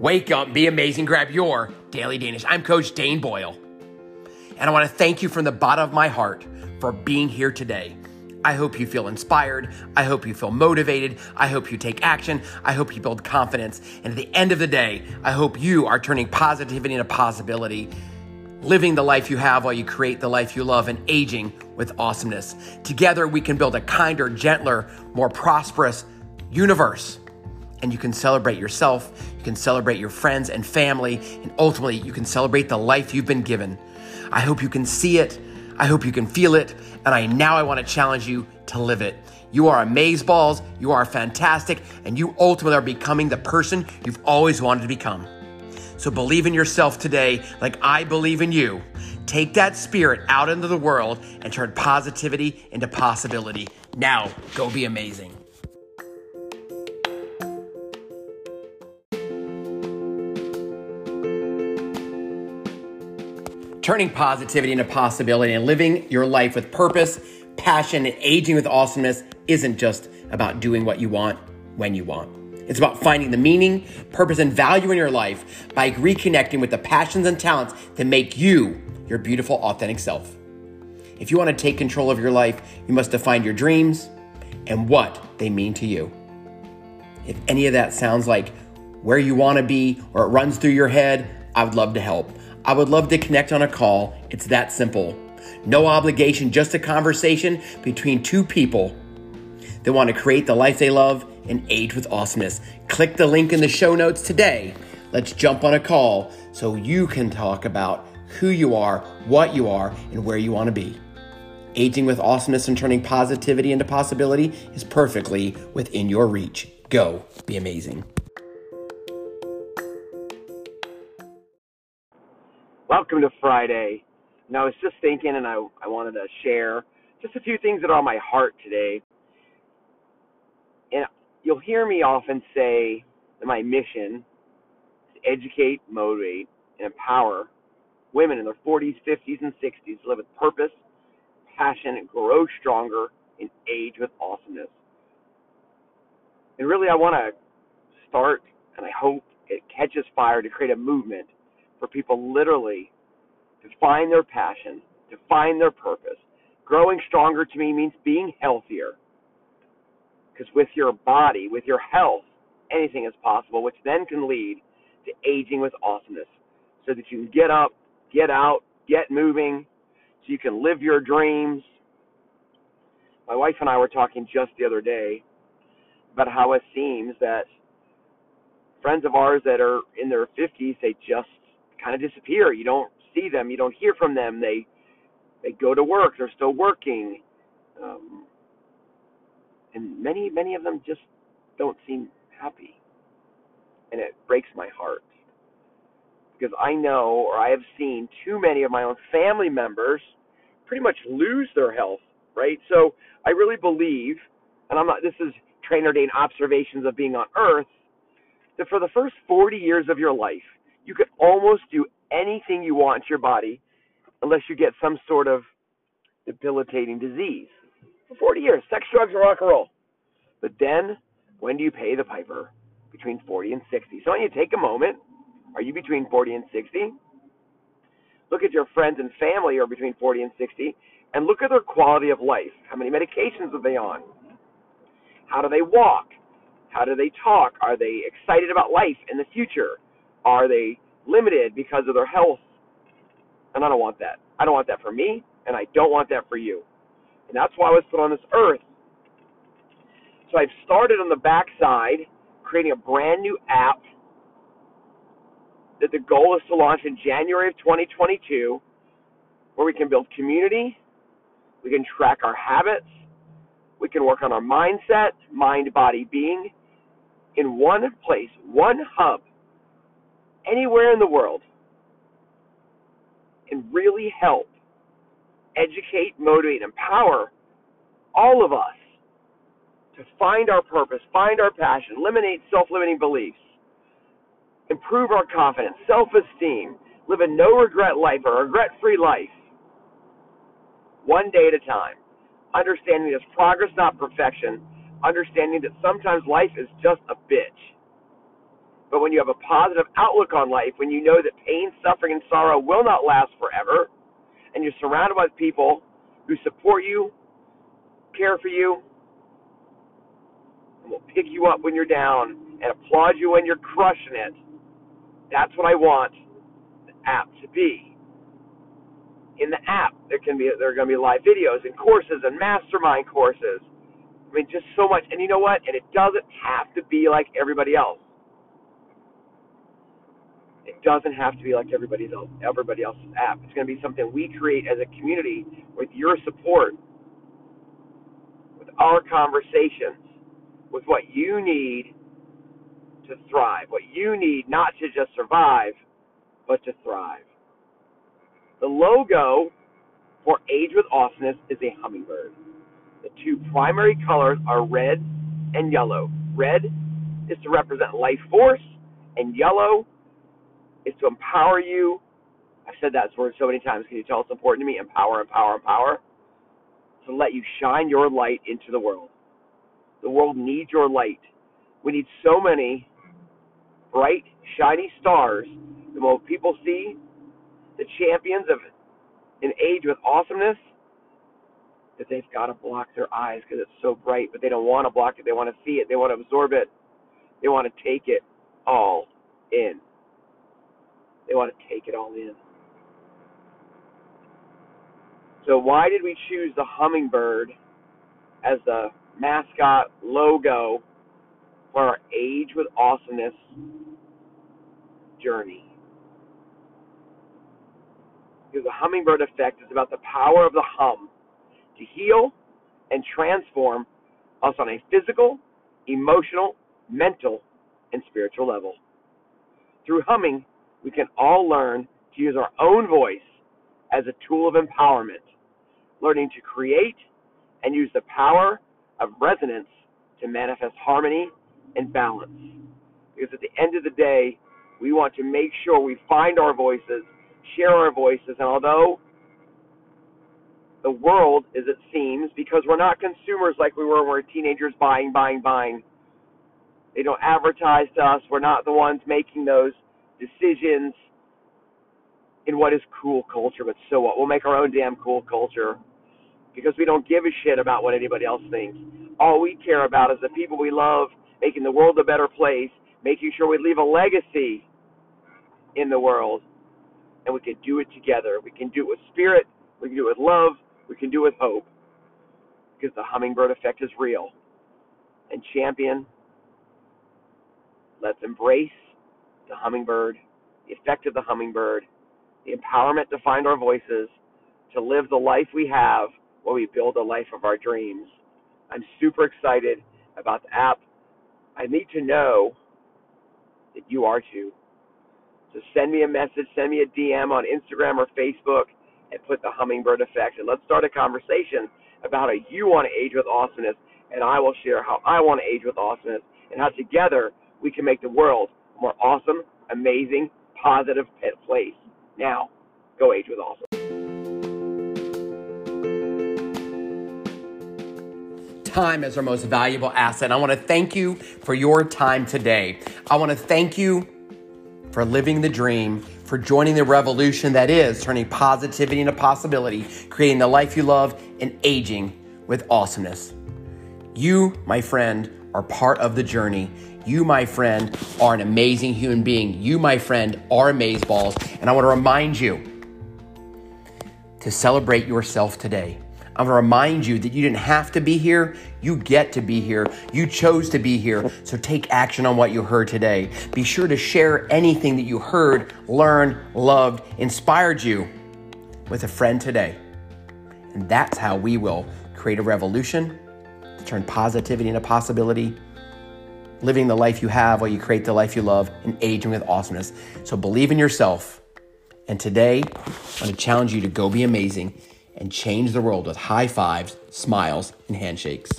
Wake up, be amazing, grab your Daily Danish. I'm Coach Dane Boyle. And I want to thank you from the bottom of my heart for being here today. I hope you feel inspired. I hope you feel motivated. I hope you take action. I hope you build confidence. And at the end of the day, I hope you are turning positivity into possibility, living the life you have while you create the life you love, and aging with awesomeness. Together, we can build a kinder, gentler, more prosperous universe. And you can celebrate yourself, you can celebrate your friends and family, and ultimately, you can celebrate the life you've been given. I hope you can see it. I hope you can feel it. And I now I want to challenge you to live it. You are amazing amazeballs, you are fantastic, and you ultimately are becoming the person you've always wanted to become. So believe in yourself today like I believe in you. Take that spirit out into the world and turn positivity into possibility. Now, go be amazing. Turning positivity into possibility and living your life with purpose, passion, and aging with awesomeness isn't just about doing what you want when you want. It's about finding the meaning, purpose, and value in your life by reconnecting with the passions and talents that make you your beautiful, authentic self. If you want to take control of your life, you must define your dreams and what they mean to you. If any of that sounds like where you want to be or it runs through your head, I would love to help. I would love to connect on a call. It's that simple. No obligation, just a conversation between two people that want to create the life they love and age with awesomeness. Click the link in the show notes today. Let's jump on a call so you can talk about who you are, what you are, and where you want to be. Aging with awesomeness and turning positivity into possibility is perfectly within your reach. Go be amazing. Welcome to Friday. Now, I was just thinking, and I, I wanted to share just a few things that are on my heart today. And you'll hear me often say that my mission is to educate, motivate, and empower women in their 40s, 50s, and 60s to live with purpose, passion, and grow stronger and age with awesomeness. And really, I want to start, and I hope it catches fire to create a movement for people literally to find their passion, to find their purpose. Growing stronger to me means being healthier. Because with your body, with your health, anything is possible, which then can lead to aging with awesomeness. So that you can get up, get out, get moving, so you can live your dreams. My wife and I were talking just the other day about how it seems that friends of ours that are in their 50s, they just kind of disappear. You don't see them, you don't hear from them. They they go to work, they're still working, um, and many many of them just don't seem happy, and it breaks my heart because I know or I have seen too many of my own family members pretty much lose their health. Right, so I really believe, and I'm not. This is Trainer Dane observations of being on Earth. That for the first 40 years of your life, you could almost do anything you want to your body unless you get some sort of debilitating disease. For 40 years, sex, drugs, and rock and roll. But then, when do you pay the piper? Between 40 and 60. So, when you take a moment, are you between 40 and 60? Look at your friends and family who are between 40 and 60, and look at their quality of life. How many medications are they on? How do they walk? How do they talk? Are they excited about life and the future? Are they limited because of their health? And I don't want that. I don't want that for me, and I don't want that for you. And that's why I was put on this earth. So I've started on the backside creating a brand new app that the goal is to launch in January of 2022 where we can build community, we can track our habits, we can work on our mindset, mind, body, being in one place, one hub anywhere in the world and really help educate, motivate, empower all of us to find our purpose, find our passion, eliminate self limiting beliefs, improve our confidence, self esteem, live a no regret life, a regret free life, one day at a time. Understanding there's progress, not perfection. Understanding that sometimes life is just a bitch But when you have a positive outlook on life, when you know that pain, suffering, and sorrow will not last forever, and you're surrounded by people who support you, care for you, and will pick you up when you're down and applaud you when you're crushing it, that's what I want the app to be. In the app, there can be there are going to be live videos and courses and mastermind courses. I mean, just so much. And you know what? And it doesn't have to be like everybody else. Doesn't have to be like everybody else, everybody else's app. It's going to be something we create as a community with your support, with our conversations, with what you need to thrive, what you need not to just survive, but to thrive. The logo for Age with Awesomeness is a hummingbird. The two primary colors are red and yellow. Red is to represent life force, and yellow is to empower you. I've said that word so many times. Can you tell it's important to me? Empower, empower, empower. To let you shine your light into the world. The world needs your light. We need so many bright, shiny stars. The more people see the champions of an age with awesomeness, that they've got to block their eyes because it's so bright, but they don't want to block it. They want to see it. They want to absorb it. They want to take it all in. They want to take it all in. So, why did we choose the hummingbird as the mascot logo for our Age with Awesomeness journey? Because the hummingbird effect is about the power of the hum to heal and transform us on a physical, emotional, mental, and spiritual level. Through humming, we can all learn to use our own voice as a tool of empowerment, learning to create and use the power of resonance to manifest harmony and balance. Because at the end of the day, we want to make sure we find our voices, share our voices, and although the world, as it seems, because we're not consumers like we were when we were teenagers buying, buying, buying. They don't advertise to us. We're not the ones making those decisions in what is cool culture, but so what? We'll make our own damn cool culture because we don't give a shit about what anybody else thinks. All we care about is the people we love, making the world a better place, making sure we leave a legacy in the world, and we can do it together. We can do it with spirit, we can do it with love, we can do it with hope because the hummingbird effect is real. And champion, let's embrace the hummingbird, the effect of the hummingbird, the empowerment to find our voices, to live the life we have while we build the life of our dreams. I'm super excited about the app. I need to know that you are too. So send me a message, send me a DM on Instagram or Facebook and put the hummingbird effect. And let's start a conversation about how you want to age with awesomeness, and I will share how I want to age with awesomeness, and how together we can make the world more awesome, amazing, positive place. Now, go age with awesome. Time is our most valuable asset. I want to thank you for your time today. I want to thank you for living the dream for joining the revolution that is turning positivity into possibility, creating the life you love, and aging with awesomeness. You, my friend, are part of the journey. You, my friend, are an amazing human being. You, my friend, are amazeballs. And I want to remind you to celebrate yourself today. I want to remind you that you didn't have to be here. You get to be here. You chose to be here. So take action on what you heard today. Be sure to share anything that you heard, learned, loved, inspired you with a friend today. And that's how we will create a revolution turn positivity into possibility, living the life you have while you create the life you love, and aging with awesomeness. So believe in yourself. And today, I'm going to challenge you to go be amazing and change the world with high fives, smiles, and handshakes.